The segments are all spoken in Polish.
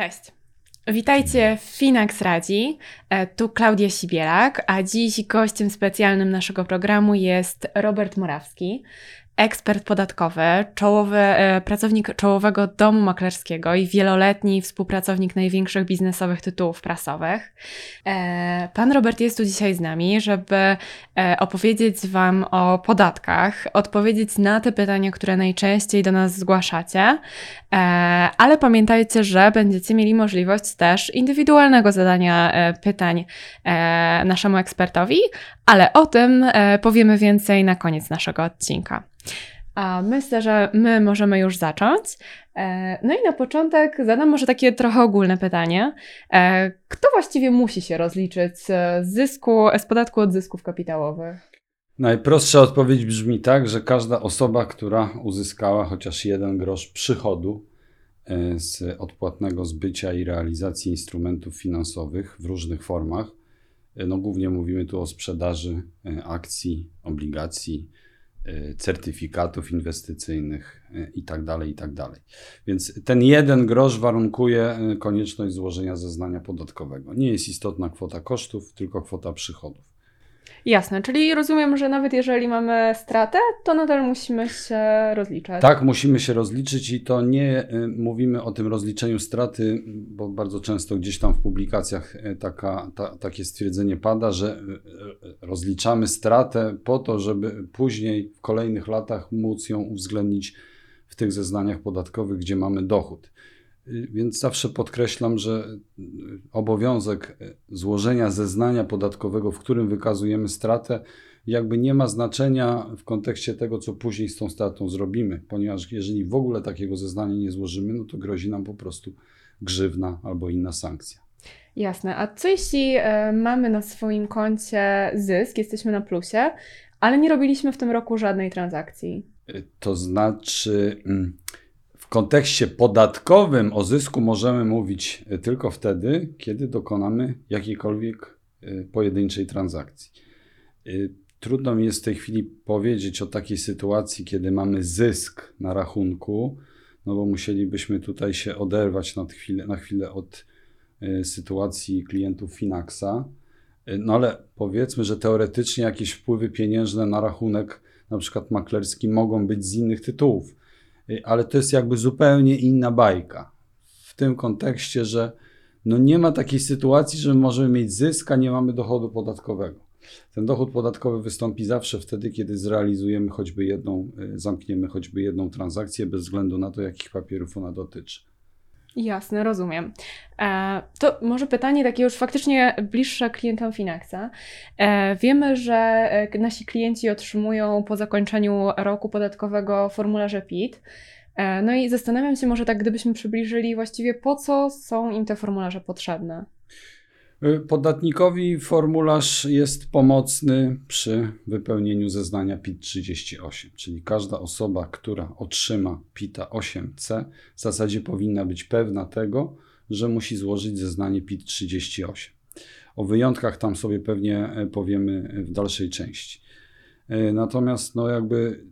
Cześć. Witajcie w Finax Radzi. E, Tu Klaudia Sibielak, a dziś gościem specjalnym naszego programu jest Robert Morawski, ekspert podatkowy, czołowy, e, pracownik czołowego domu maklerskiego i wieloletni współpracownik największych biznesowych tytułów prasowych. E, Pan Robert jest tu dzisiaj z nami, żeby e, opowiedzieć Wam o podatkach, odpowiedzieć na te pytania, które najczęściej do nas zgłaszacie, ale pamiętajcie, że będziecie mieli możliwość też indywidualnego zadania pytań naszemu ekspertowi, ale o tym powiemy więcej na koniec naszego odcinka. A myślę, że my możemy już zacząć. E, No i na początek zadam może takie trochę ogólne pytanie. E, Kto właściwie musi się rozliczyć z zysku, z podatku od zysków kapitałowych? Najprostsza odpowiedź brzmi tak, że każda osoba, która uzyskała chociaż jeden grosz przychodu e, z odpłatnego zbycia i realizacji instrumentów finansowych w różnych formach, no głównie mówimy tu o sprzedaży akcji, obligacji, certyfikatów inwestycyjnych e, i tak dalej, i tak dalej. Więc ten jeden grosz warunkuje e, konieczność złożenia zeznania podatkowego. Nie jest istotna kwota kosztów, tylko kwota przychodów. Jasne, czyli rozumiem, że nawet jeżeli mamy stratę, to nadal musimy się rozliczać. Tak, musimy się rozliczyć i to nie y, mówimy o tym rozliczeniu straty, bo bardzo często gdzieś tam w publikacjach y, taka, ta, takie stwierdzenie pada, że y, rozliczamy stratę po to, żeby później w kolejnych latach móc ją uwzględnić w tych zeznaniach podatkowych, gdzie mamy dochód. Y, Więc zawsze podkreślam, że y, obowiązek y, złożenia zeznania podatkowego, w którym wykazujemy stratę, jakby nie ma znaczenia w kontekście tego, co później z tą stratą zrobimy, ponieważ jeżeli w ogóle takiego zeznania nie złożymy, no to grozi nam po prostu grzywna albo inna sankcja. Jasne. A co jeśli e, mamy na swoim koncie zysk, jesteśmy na plusie, ale nie robiliśmy w tym roku żadnej transakcji? To znaczy, mm, kontekście podatkowym o zysku możemy mówić y, tylko wtedy, kiedy dokonamy jakiejkolwiek y, pojedynczej transakcji. Y, Trudno mi jest w tej chwili powiedzieć o takiej sytuacji, kiedy mamy zysk na rachunku, no bo musielibyśmy tutaj się oderwać na chwilę, na chwilę od sytuacji klientów Finaxa. No ale powiedzmy, że teoretycznie jakieś wpływy pieniężne na rachunek, na przykład maklerski, mogą być z innych tytułów, ale to jest jakby zupełnie inna bajka. W tym kontekście, że no nie ma takiej sytuacji, że możemy mieć zysk, a nie mamy dochodu podatkowego. Ten dochód podatkowy wystąpi zawsze wtedy, kiedy zrealizujemy choćby jedną, y, zamkniemy choćby jedną transakcję, bez względu na to, jakich papierów ona dotyczy. Jasne, rozumiem. E, to może pytanie takie już faktycznie bliższe klientom Finaxa. E, wiemy, że e, nasi klienci otrzymują po zakończeniu roku podatkowego formularze PIT. No i zastanawiam się może tak, gdybyśmy przybliżyli właściwie po co są im te formularze potrzebne. Y, Podatnikowi formularz jest pomocny przy wypełnieniu zeznania PIT-38, czyli każda osoba, która otrzyma PIT-a 8C, w zasadzie powinna być pewna tego, że musi złożyć zeznanie PIT-38. O wyjątkach tam sobie pewnie e, powiemy w dalszej części. E, Natomiast no jakby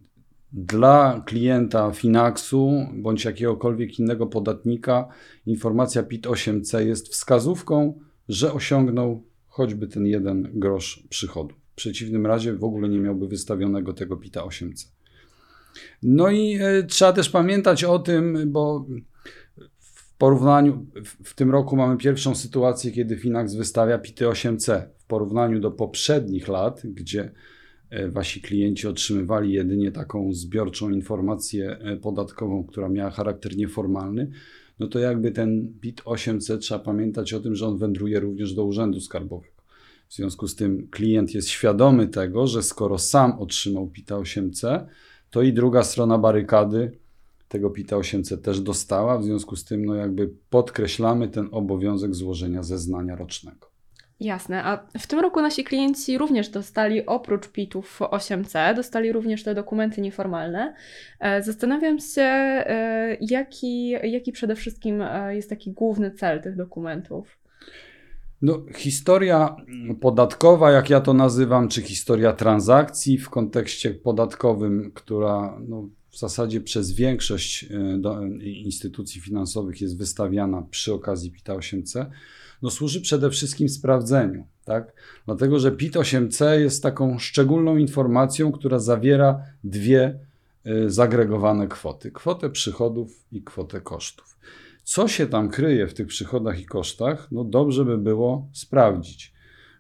dla klienta Finaxu bądź jakiegokolwiek innego podatnika informacja PIT-8C jest wskazówką, że osiągnął choćby ten jeden grosz przychodu. W przeciwnym razie w ogóle nie miałby wystawionego tego PIT-a 8C. No i e, trzeba też pamiętać o tym, bo w porównaniu, w, tym roku mamy pierwszą sytuację, kiedy Finax wystawia PIT-y 8C. W porównaniu do poprzednich lat, gdzie e, wasi klienci otrzymywali jedynie taką zbiorczą informację e, podatkową, która miała charakter nieformalny, no to jakby ten PIT 8C trzeba pamiętać o tym, że on wędruje również do Urzędu Skarbowego. W związku z tym klient jest świadomy tego, że skoro sam otrzymał PIT 8C, to i druga strona barykady tego PIT 8C też dostała. W związku z tym, no jakby podkreślamy ten obowiązek złożenia zeznania rocznego. Jasne, a w tym roku nasi klienci również dostali oprócz PIT-ów 8C, dostali również te dokumenty nieformalne. E, Zastanawiam się, e, jaki, jaki przede wszystkim e, jest taki główny cel tych dokumentów. No, historia podatkowa, jak ja to nazywam, czy historia transakcji w kontekście podatkowym, która no, w zasadzie przez większość instytucji finansowych jest wystawiana przy okazji PIT-8C, no służy przede wszystkim sprawdzeniu, tak? Dlatego, że PIT-8C jest taką szczególną informacją, która zawiera dwie y, zagregowane kwoty: kwotę przychodów i kwotę kosztów. Co się tam kryje w tych przychodach i kosztach? No dobrze by było sprawdzić.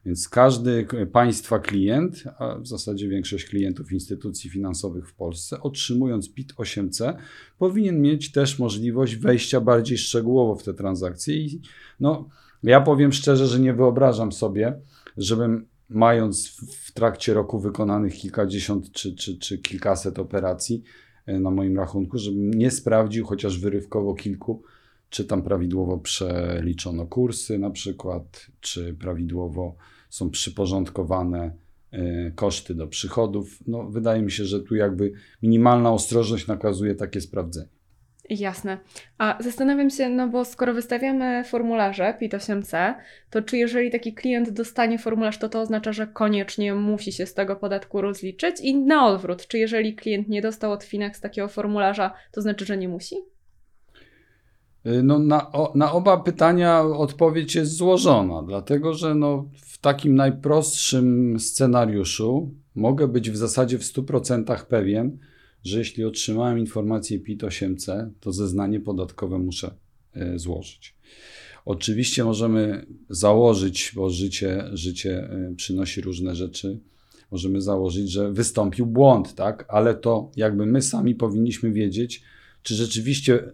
Więc każdy państwa klient, a w zasadzie większość klientów instytucji finansowych w Polsce, otrzymując PIT 8C, powinien mieć też możliwość wejścia bardziej szczegółowo w te transakcje. I no, ja powiem szczerze, że nie wyobrażam sobie, żebym mając w trakcie roku wykonanych kilkadziesiąt czy, czy, czy kilkaset operacji e, na moim rachunku, żebym nie sprawdził chociaż wyrywkowo kilku, czy tam prawidłowo przeliczono kursy na przykład, czy prawidłowo są przyporządkowane e, koszty do przychodów. No, wydaje mi się, że tu jakby minimalna ostrożność nakazuje takie sprawdzenie. Jasne. A zastanawiam się, no bo skoro wystawiamy formularze PIT-8C, to czy jeżeli taki klient dostanie formularz, to to oznacza, że koniecznie musi się z tego podatku rozliczyć? I na odwrót, czy jeżeli klient nie dostał od Finax takiego formularza, to znaczy, że nie musi? Y, no, na, o, na oba pytania odpowiedź jest złożona, dlatego że no, w takim najprostszym scenariuszu mogę być w zasadzie w 100% pewien, że jeśli otrzymałem informację PIT-8C, to zeznanie podatkowe muszę e, złożyć. Oczywiście możemy założyć, bo życie, życie e, przynosi różne rzeczy, możemy założyć, że wystąpił błąd, tak? Ale to jakby my sami powinniśmy wiedzieć, czy rzeczywiście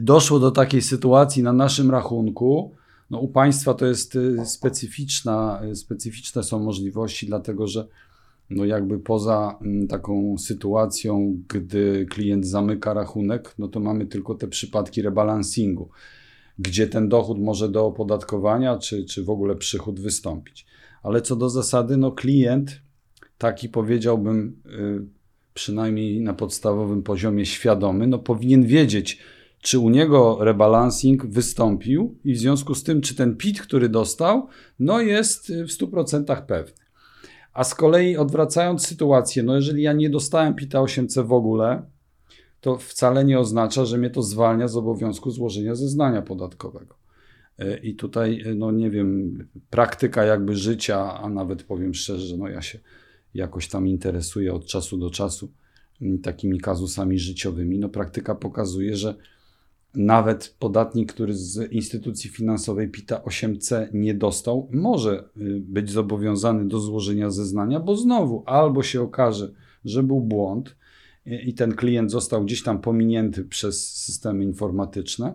doszło do takiej sytuacji na naszym rachunku. No, u państwa to jest e, specyficzna, specyficzne są możliwości, dlatego że no jakby poza mm, taką sytuacją, gdy klient zamyka rachunek, no to mamy tylko te przypadki rebalansingu, gdzie ten dochód może do opodatkowania, czy, czy w ogóle przychód wystąpić. Ale co do zasady, no klient taki powiedziałbym, y, przynajmniej na podstawowym poziomie świadomy, no powinien wiedzieć, czy u niego rebalancing wystąpił i w związku z tym, czy ten PIT, który dostał, no jest w 100% pewny. A z kolei odwracając sytuację, no jeżeli ja nie dostałem PITA 8C w ogóle, to wcale nie oznacza, że mnie to zwalnia z obowiązku złożenia zeznania podatkowego. E, I tutaj, e, no nie wiem, praktyka jakby życia, a nawet powiem szczerze, no ja się jakoś tam interesuję od czasu do czasu takimi kazusami życiowymi. No praktyka pokazuje, że nawet podatnik, który z instytucji finansowej PITA 8C nie dostał, może y, być zobowiązany do złożenia zeznania, bo znowu albo się okaże, że był błąd i ten klient został gdzieś tam pominięty przez systemy informatyczne,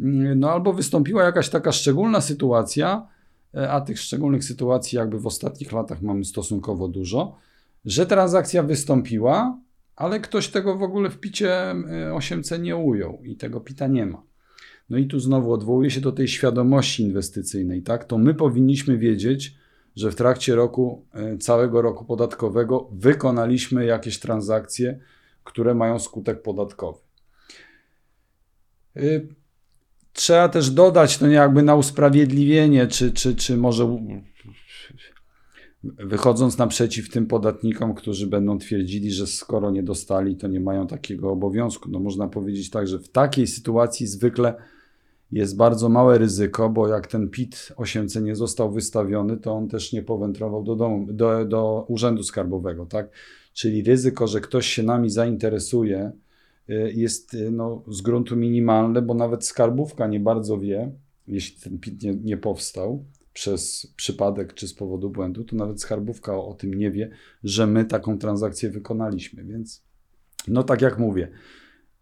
y, no albo wystąpiła jakaś taka szczególna sytuacja, y, a tych szczególnych sytuacji jakby w ostatnich latach mamy stosunkowo dużo, że transakcja wystąpiła, ale ktoś tego w ogóle w picie 8C nie ujął i tego pita nie ma. No i tu znowu odwołuje się do tej świadomości inwestycyjnej, tak? To my powinniśmy wiedzieć, że w trakcie roku, e, całego roku podatkowego wykonaliśmy jakieś transakcje, które mają skutek podatkowy. Y, trzeba też dodać, no jakby na usprawiedliwienie, czy, czy, czy może wychodząc naprzeciw tym podatnikom, którzy będą twierdzili, że skoro nie dostali, to nie mają takiego obowiązku. No można powiedzieć tak, że w takiej sytuacji zwykle jest bardzo małe ryzyko, bo jak ten PIT 8C nie został wystawiony, to on też nie powędrował do, domu, do, do urzędu skarbowego, tak? Czyli ryzyko, że ktoś się nami zainteresuje, y, jest y, no, z gruntu minimalne, bo nawet skarbówka nie bardzo wie, jeśli ten PIT nie, nie powstał, przez przypadek czy z powodu błędu, to nawet skarbówka o, o tym nie wie, że my taką transakcję wykonaliśmy. Więc, no tak jak mówię,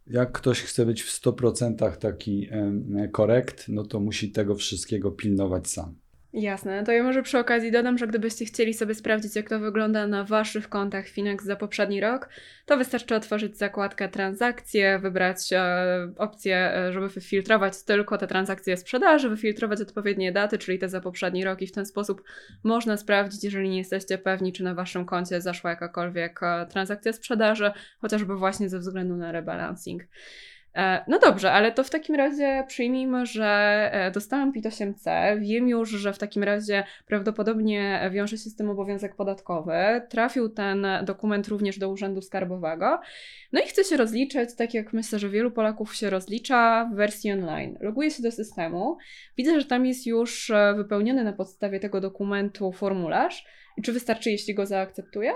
jak ktoś chce być w 100% taki korekt, no to musi tego wszystkiego pilnować sam. Jasne, to ja może przy okazji dodam, że gdybyście chcieli sobie sprawdzić, jak to wygląda na Waszych kontach Finex za poprzedni rok, to wystarczy otworzyć zakładkę transakcje, wybrać e, opcję, e, żeby wyfiltrować tylko te transakcje sprzedaży, wyfiltrować odpowiednie daty, czyli te za poprzedni rok i w ten sposób można sprawdzić, jeżeli nie jesteście pewni, czy na Waszym koncie zaszła jakakolwiek e, transakcja sprzedaży, chociażby właśnie ze względu na rebalancing. E, no dobrze, ale to w takim razie przyjmijmy, że e, dostałam PIT-8C, wiem już, że w takim razie prawdopodobnie wiąże się z tym obowiązek podatkowy, trafił ten dokument również do Urzędu Skarbowego, no i chcę się rozliczyć, tak jak myślę, że wielu Polaków się rozlicza w wersji online. Loguję się do systemu, widzę, że tam jest już e, wypełniony na podstawie tego dokumentu formularz. I czy wystarczy, jeśli go zaakceptuję?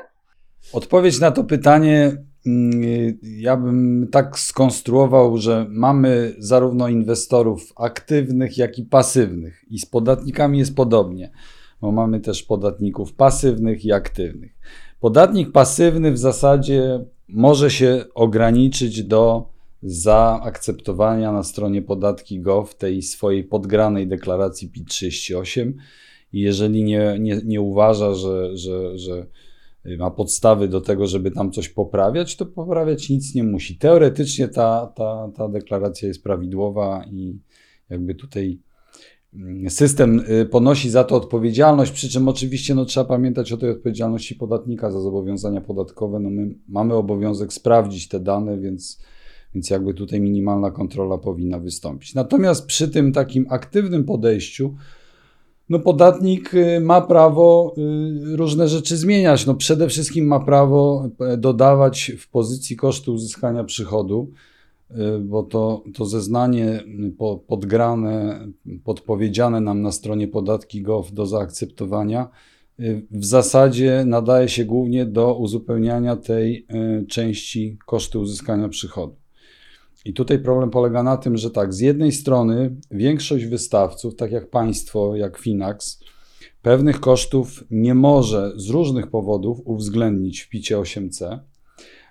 Odpowiedź na to pytanie mm, ja bym tak skonstruował, że mamy zarówno inwestorów aktywnych, jak i pasywnych. I z podatnikami jest podobnie, bo mamy też podatników pasywnych i aktywnych. Podatnik pasywny w zasadzie może się ograniczyć do zaakceptowania na stronie podatki.gov tej swojej podgranej deklaracji PIT-38 i jeżeli nie, nie, nie uważa, że, że, że ma podstawy do tego, żeby tam coś poprawiać, to poprawiać nic nie musi. Teoretycznie ta, ta, ta deklaracja jest prawidłowa i jakby tutaj mm, system y, ponosi za to odpowiedzialność, przy czym oczywiście no, trzeba pamiętać o tej odpowiedzialności podatnika za zobowiązania podatkowe. No, my mamy obowiązek sprawdzić te dane, więc, więc jakby tutaj minimalna kontrola powinna wystąpić. Natomiast przy tym takim aktywnym podejściu, no podatnik y, ma prawo y, różne rzeczy zmieniać. No przede wszystkim ma prawo e, dodawać w pozycji kosztu uzyskania przychodu, y, bo to, to zeznanie podgrane, podpowiedziane nam na stronie podatki.gov do zaakceptowania w zasadzie nadaje się głównie do uzupełniania tej części kosztu uzyskania przychodu. I tutaj problem polega na tym, że tak, z jednej strony większość wystawców, tak jak państwo, jak Finax, pewnych kosztów nie może z różnych powodów uwzględnić w picie 8C,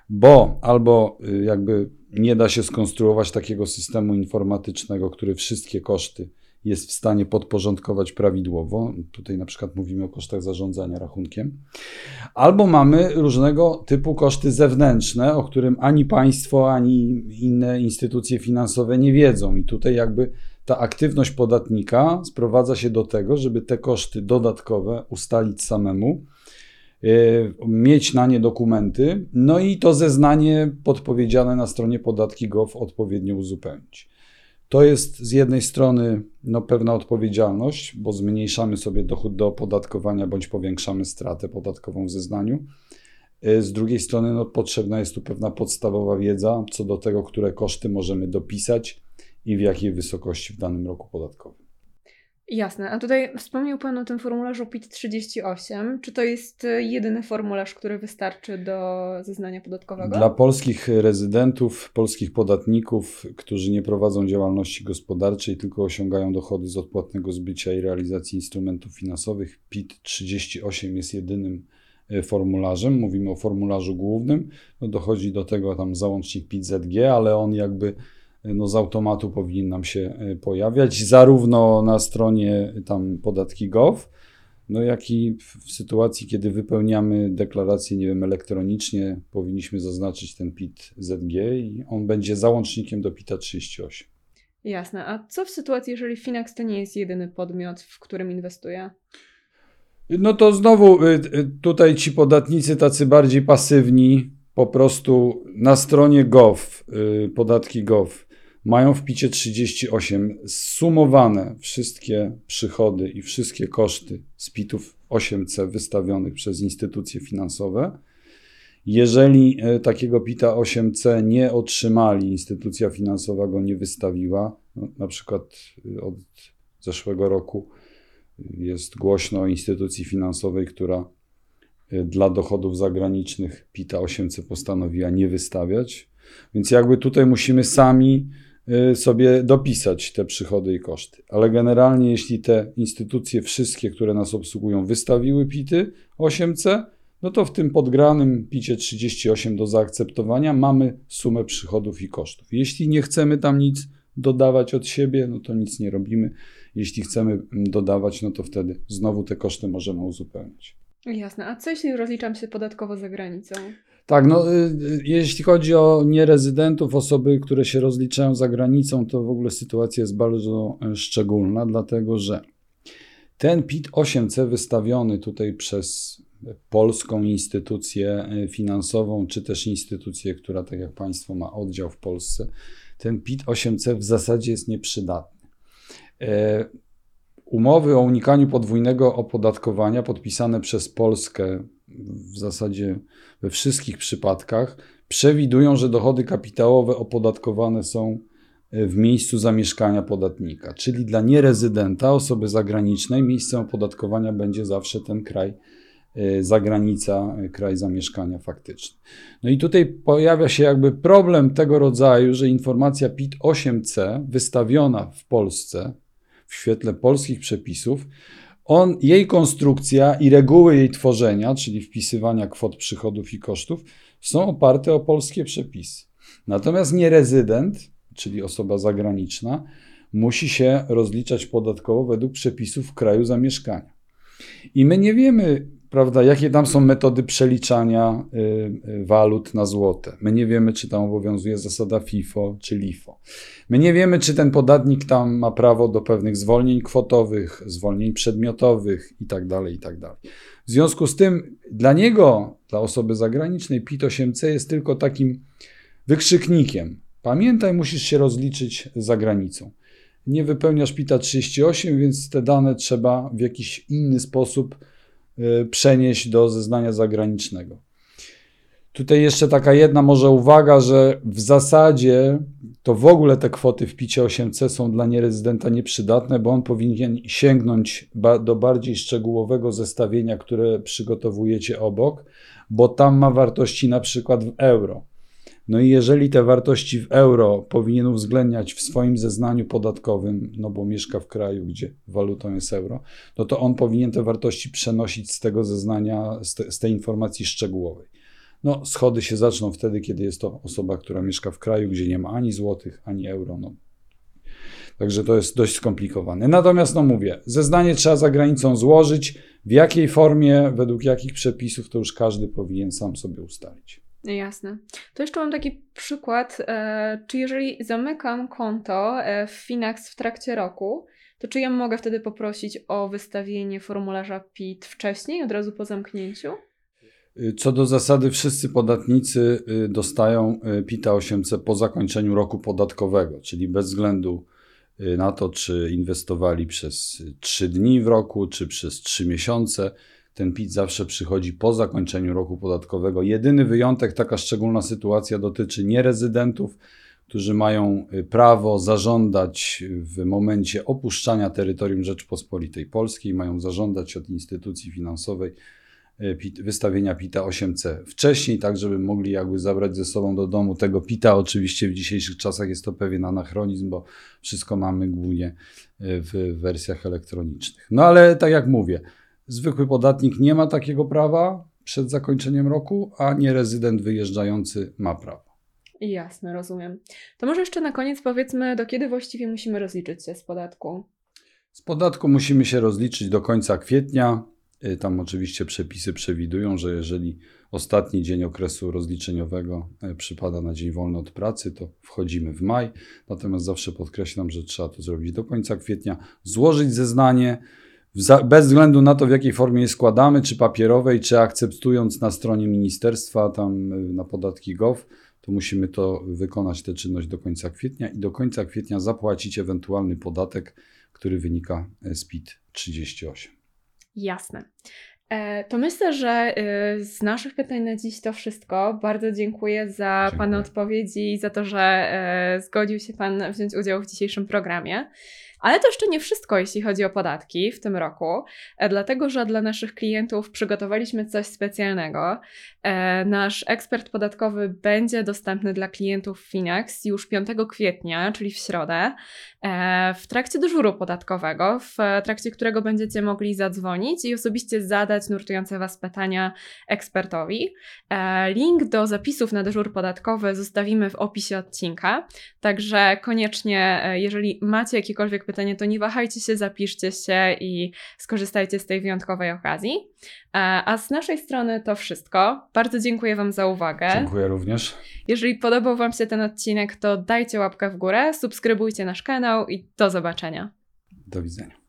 bo albo y, jakby nie da się skonstruować takiego systemu informatycznego, który wszystkie koszty jest w stanie podporządkować prawidłowo. Tutaj na przykład mówimy o kosztach zarządzania rachunkiem. Albo mamy różnego typu koszty zewnętrzne, o którym ani państwo, ani inne instytucje finansowe nie wiedzą. I tutaj jakby ta aktywność podatnika sprowadza się do tego, żeby te koszty dodatkowe ustalić samemu, e, mieć na nie dokumenty, no i to zeznanie podpowiedziane na stronie podatki.gov odpowiednio uzupełnić. To jest z jednej strony no, pewna odpowiedzialność, bo zmniejszamy sobie dochód do opodatkowania bądź powiększamy stratę podatkową w zeznaniu. Y, z drugiej strony no, potrzebna jest tu pewna podstawowa wiedza co do tego, które koszty możemy dopisać i w jakiej wysokości w danym roku podatkowym. Jasne. A tutaj wspomniał Pan o tym formularzu PIT-38. Czy to jest e, jedyny formularz, który wystarczy do zeznania podatkowego? Dla polskich rezydentów, polskich podatników, którzy nie prowadzą działalności gospodarczej, tylko osiągają dochody z odpłatnego zbycia i realizacji instrumentów finansowych, PIT-38 jest jedynym e, formularzem. Mówimy o formularzu głównym. No dochodzi do tego tam załącznik PIT-ZG, ale on jakby no z automatu powinien nam się e, pojawiać, zarówno na stronie tam podatki.gov, no jak i w sytuacji, kiedy wypełniamy deklarację, nie wiem, elektronicznie, powinniśmy zaznaczyć ten PIT ZG i on będzie załącznikiem do PITA 38. Jasne. A co w sytuacji, jeżeli Finax to nie jest jedyny podmiot, w którym inwestuje? No to znowu y, tutaj ci podatnicy tacy bardziej pasywni, po prostu na stronie gov, podatki gov, mają w picie 38 sumowane wszystkie przychody i wszystkie koszty z pitów 8C wystawionych przez instytucje finansowe. Jeżeli e, takiego PITA 8C nie otrzymali, instytucja finansowa go nie wystawiła, no, na przykład e, od zeszłego roku jest głośno o instytucji finansowej, która e, dla dochodów zagranicznych PITA 8C postanowiła nie wystawiać. Więc jakby tutaj musimy sami sobie dopisać te przychody i koszty. Ale generalnie, jeśli te instytucje, wszystkie, które nas obsługują, wystawiły PIT-y 8C, no to w tym podgranym PIT-ie 38 do zaakceptowania mamy sumę przychodów i kosztów. Jeśli nie chcemy tam nic dodawać od siebie, no to nic nie robimy. Jeśli chcemy mm, dodawać, no to wtedy znowu te koszty możemy uzupełnić. Jasne. A co jeśli rozliczam się podatkowo za granicą? Tak, no, y, y, jeśli chodzi o nierezydentów, osoby, które się rozliczają za granicą, to w ogóle sytuacja jest bardzo e, szczególna, dlatego że ten PIT 8C wystawiony tutaj przez polską instytucję e, finansową, czy też instytucję, która, tak jak Państwo, ma oddział w Polsce, ten PIT 8C w zasadzie jest nieprzydatny. E, umowy o unikaniu podwójnego opodatkowania podpisane przez Polskę w zasadzie we wszystkich przypadkach przewidują, że dochody kapitałowe opodatkowane są w miejscu zamieszkania podatnika, czyli dla nierezydenta, osoby zagranicznej, miejscem opodatkowania będzie zawsze ten kraj, e, zagranica, e, kraj zamieszkania faktyczny. No i tutaj pojawia się jakby problem tego rodzaju, że informacja PIT 8C wystawiona w Polsce w świetle polskich przepisów, on, jej konstrukcja i reguły jej tworzenia, czyli wpisywania kwot przychodów i kosztów, są oparte o polskie przepisy. Natomiast nierezydent czyli osoba zagraniczna, musi się rozliczać podatkowo według przepisów kraju zamieszkania. I my nie wiemy, prawda, jakie tam są metody przeliczania y, y, walut na złote. My nie wiemy, czy tam obowiązuje zasada FIFO czy LIFO. My nie wiemy, czy ten podatnik tam ma prawo do pewnych zwolnień kwotowych, zwolnień przedmiotowych itd. Tak itd. Tak w związku z tym dla niego, dla osoby zagranicznej, PIT 8C jest tylko takim wykrzyknikiem, Pamiętaj, musisz się rozliczyć za granicą. Nie wypełniasz PITA 38, więc te dane trzeba w jakiś inny sposób przenieść do zeznania zagranicznego. Tutaj jeszcze taka jedna może uwaga, że w zasadzie to w ogóle te kwoty w picie 8C są dla nierezydenta nieprzydatne, bo on powinien sięgnąć do bardziej szczegółowego zestawienia, które przygotowujecie obok, bo tam ma wartości na przykład w euro. No i jeżeli te wartości w euro powinien uwzględniać w swoim zeznaniu podatkowym, no bo mieszka w kraju, gdzie walutą jest euro, no to on powinien te wartości przenosić z tego zeznania, z, te, z tej informacji szczegółowej. No, schody się zaczną wtedy, kiedy jest to osoba, która mieszka w kraju, gdzie nie ma ani złotych, ani euro. No. Także to jest dość skomplikowane. Natomiast, no mówię, zeznanie trzeba za granicą złożyć. W jakiej formie, według jakich przepisów, to już każdy powinien sam sobie ustalić. Jasne. To jeszcze mam taki przykład. E, czy jeżeli zamykam konto e, w Finax w trakcie roku, to czy ja mogę wtedy poprosić o wystawienie formularza PIT wcześniej, od razu po zamknięciu? Y, co do zasady, wszyscy podatnicy y, dostają y, PITA 8C po zakończeniu roku podatkowego, czyli bez względu na to, czy inwestowali przez 3 dni w roku, czy przez 3 miesiące ten PIT zawsze przychodzi po zakończeniu roku podatkowego. Jedyny wyjątek, taka szczególna sytuacja dotyczy nierezydentów, którzy mają y, prawo zażądać w momencie opuszczania terytorium Rzeczpospolitej Polskiej, mają zażądać od instytucji finansowej y, wystawienia PITA 8C wcześniej, tak żeby mogli jakby zabrać ze sobą do domu tego PITA. Oczywiście w dzisiejszych czasach jest to pewien anachronizm, bo wszystko mamy głównie y, w wersjach elektronicznych. No ale tak jak mówię, Zwykły podatnik nie ma takiego prawa przed zakończeniem roku, a nierezydent wyjeżdżający ma prawo. Jasne, rozumiem. To może jeszcze na koniec powiedzmy, do kiedy właściwie musimy rozliczyć się z podatku? Z podatku musimy się rozliczyć do końca kwietnia. Y, tam oczywiście przepisy przewidują, że jeżeli ostatni dzień okresu rozliczeniowego y, przypada na dzień wolny od pracy, to wchodzimy w maj. Natomiast zawsze podkreślam, że trzeba to zrobić do końca kwietnia, złożyć zeznanie bez względu na to, w jakiej formie je składamy, czy papierowej, czy akceptując na stronie ministerstwa, tam y, na podatki gov, to musimy to wykonać tę czynność do końca kwietnia i do końca kwietnia zapłacić ewentualny podatek, który wynika z PIT 38. Jasne. E, to myślę, że y, z naszych pytań na dziś to wszystko. Bardzo dziękuję za dziękuję. Pana odpowiedzi i za to, że e, zgodził się Pan wziąć udział w dzisiejszym programie. Ale to jeszcze nie wszystko, jeśli chodzi o podatki w tym roku, e, dlatego że dla naszych klientów przygotowaliśmy coś specjalnego. E, nasz ekspert podatkowy będzie dostępny dla klientów Finax już 5 kwietnia, czyli w środę, e, w trakcie dyżuru podatkowego, w trakcie którego będziecie mogli zadzwonić i osobiście zadać nurtujące Was pytania ekspertowi. Link do zapisów na dyżur podatkowy zostawimy w opisie odcinka, także koniecznie, jeżeli macie jakiekolwiek pytanie, to nie wahajcie się, zapiszcie się i skorzystajcie z tej wyjątkowej okazji. E, a z naszej strony to wszystko. Bardzo dziękuję Wam za uwagę. Dziękuję również. Jeżeli podobał Wam się ten odcinek, to dajcie łapkę w górę, subskrybujcie nasz kanał i do zobaczenia. Do widzenia.